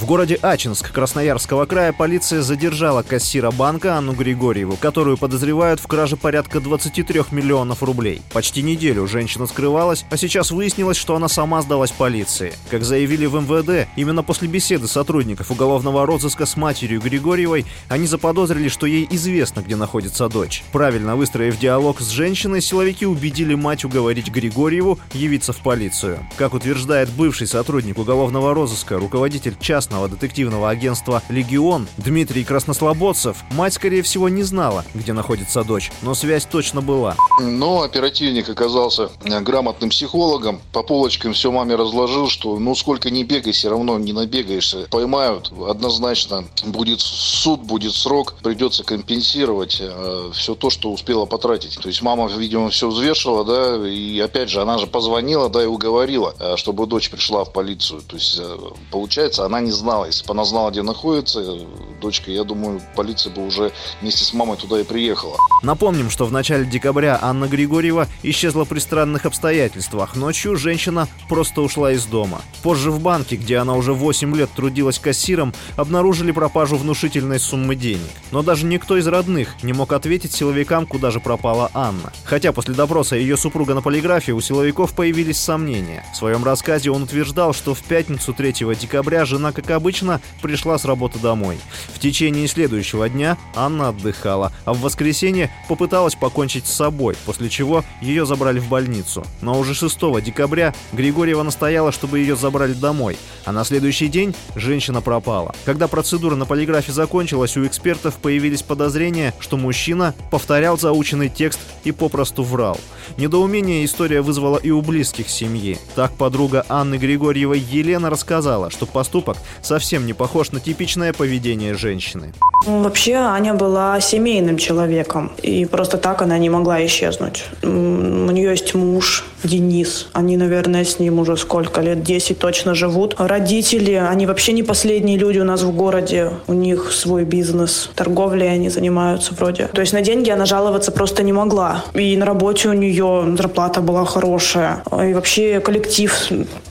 В городе Ачинск Красноярского края полиция задержала кассира банка Анну Григорьеву, которую подозревают в краже порядка 23 миллионов рублей. Почти неделю женщина скрывалась, а сейчас выяснилось, что она сама сдалась полиции. Как заявили в МВД, именно после беседы сотрудников уголовного розыска с матерью Григорьевой, они заподозрили, что ей известно, где находится дочь. Правильно выстроив диалог с женщиной, силовики убедили мать уговорить Григорьеву явиться в полицию. Как утверждает бывший сотрудник уголовного розыска, руководитель частного частного детективного агентства «Легион» Дмитрий Краснослободцев, мать, скорее всего, не знала, где находится дочь, но связь точно была. Но оперативник оказался э, грамотным психологом, по полочкам все маме разложил, что ну сколько не бегай, все равно не набегаешься. Поймают, однозначно будет суд, будет срок, придется компенсировать э, все то, что успела потратить. То есть мама, видимо, все взвешивала, да, и опять же, она же позвонила, да, и уговорила, э, чтобы дочь пришла в полицию. То есть, э, получается, она не знала. Если бы она знала, где находится дочка, я думаю, полиция бы уже вместе с мамой туда и приехала. Напомним, что в начале декабря Анна Григорьева исчезла при странных обстоятельствах. Ночью женщина просто ушла из дома. Позже в банке, где она уже 8 лет трудилась кассиром, обнаружили пропажу внушительной суммы денег. Но даже никто из родных не мог ответить силовикам, куда же пропала Анна. Хотя после допроса ее супруга на полиграфе у силовиков появились сомнения. В своем рассказе он утверждал, что в пятницу 3 декабря жена, как обычно, пришла с работы домой. В течение следующего дня Анна отдыхала, а в воскресенье попыталась покончить с собой, после чего ее забрали в больницу. Но уже 6 декабря Григорьева настояла, чтобы ее забрали домой, а на следующий день женщина пропала. Когда процедура на полиграфе закончилась, у экспертов появились подозрения, что мужчина повторял заученный текст и попросту врал. Недоумение история вызвала и у близких семьи. Так подруга Анны Григорьевой Елена рассказала, что поступок совсем не похож на типичное поведение женщины. Вообще Аня была семейным человеком, и просто так она не могла исчезнуть. У нее есть муж, Денис. Они, наверное, с ним уже сколько лет, 10 точно живут. Родители, они вообще не последние люди у нас в городе. У них свой бизнес, торговлей они занимаются вроде. То есть на деньги она жаловаться просто не могла. И на работе у нее зарплата была хорошая. И вообще коллектив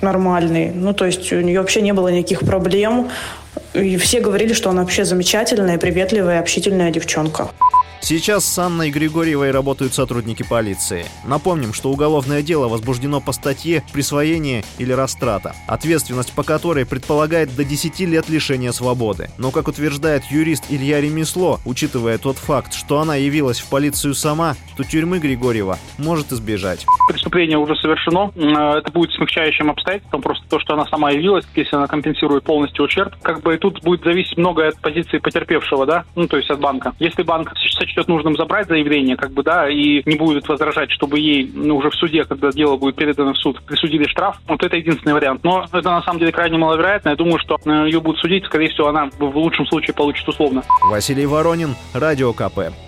нормальный. Ну, то есть у нее вообще не было никаких проблем. И все говорили, что она вообще замечательная, приветливая, общительная девчонка. Сейчас с Анной Григорьевой работают сотрудники полиции. Напомним, что уголовное дело возбуждено по статье «Присвоение или растрата», ответственность по которой предполагает до 10 лет лишения свободы. Но, как утверждает юрист Илья Ремесло, учитывая тот факт, что она явилась в полицию сама, то тюрьмы Григорьева может избежать. Преступление уже совершено. Э, это будет смягчающим обстоятельством. Просто то, что она сама явилась, если она компенсирует полностью ущерб, как бы и тут будет зависеть многое от позиции потерпевшего, да, ну, то есть от банка. Если банк сочтет нужным забрать заявление, как бы, да, и не будет возражать, чтобы ей ну, уже в суде, когда дело будет передано в суд, присудили штраф, вот это единственный вариант. Но это на самом деле крайне маловероятно. Я думаю, что э, ее будут судить, скорее всего, она в лучшем случае получит условно. Василий Воронин, Радио КП.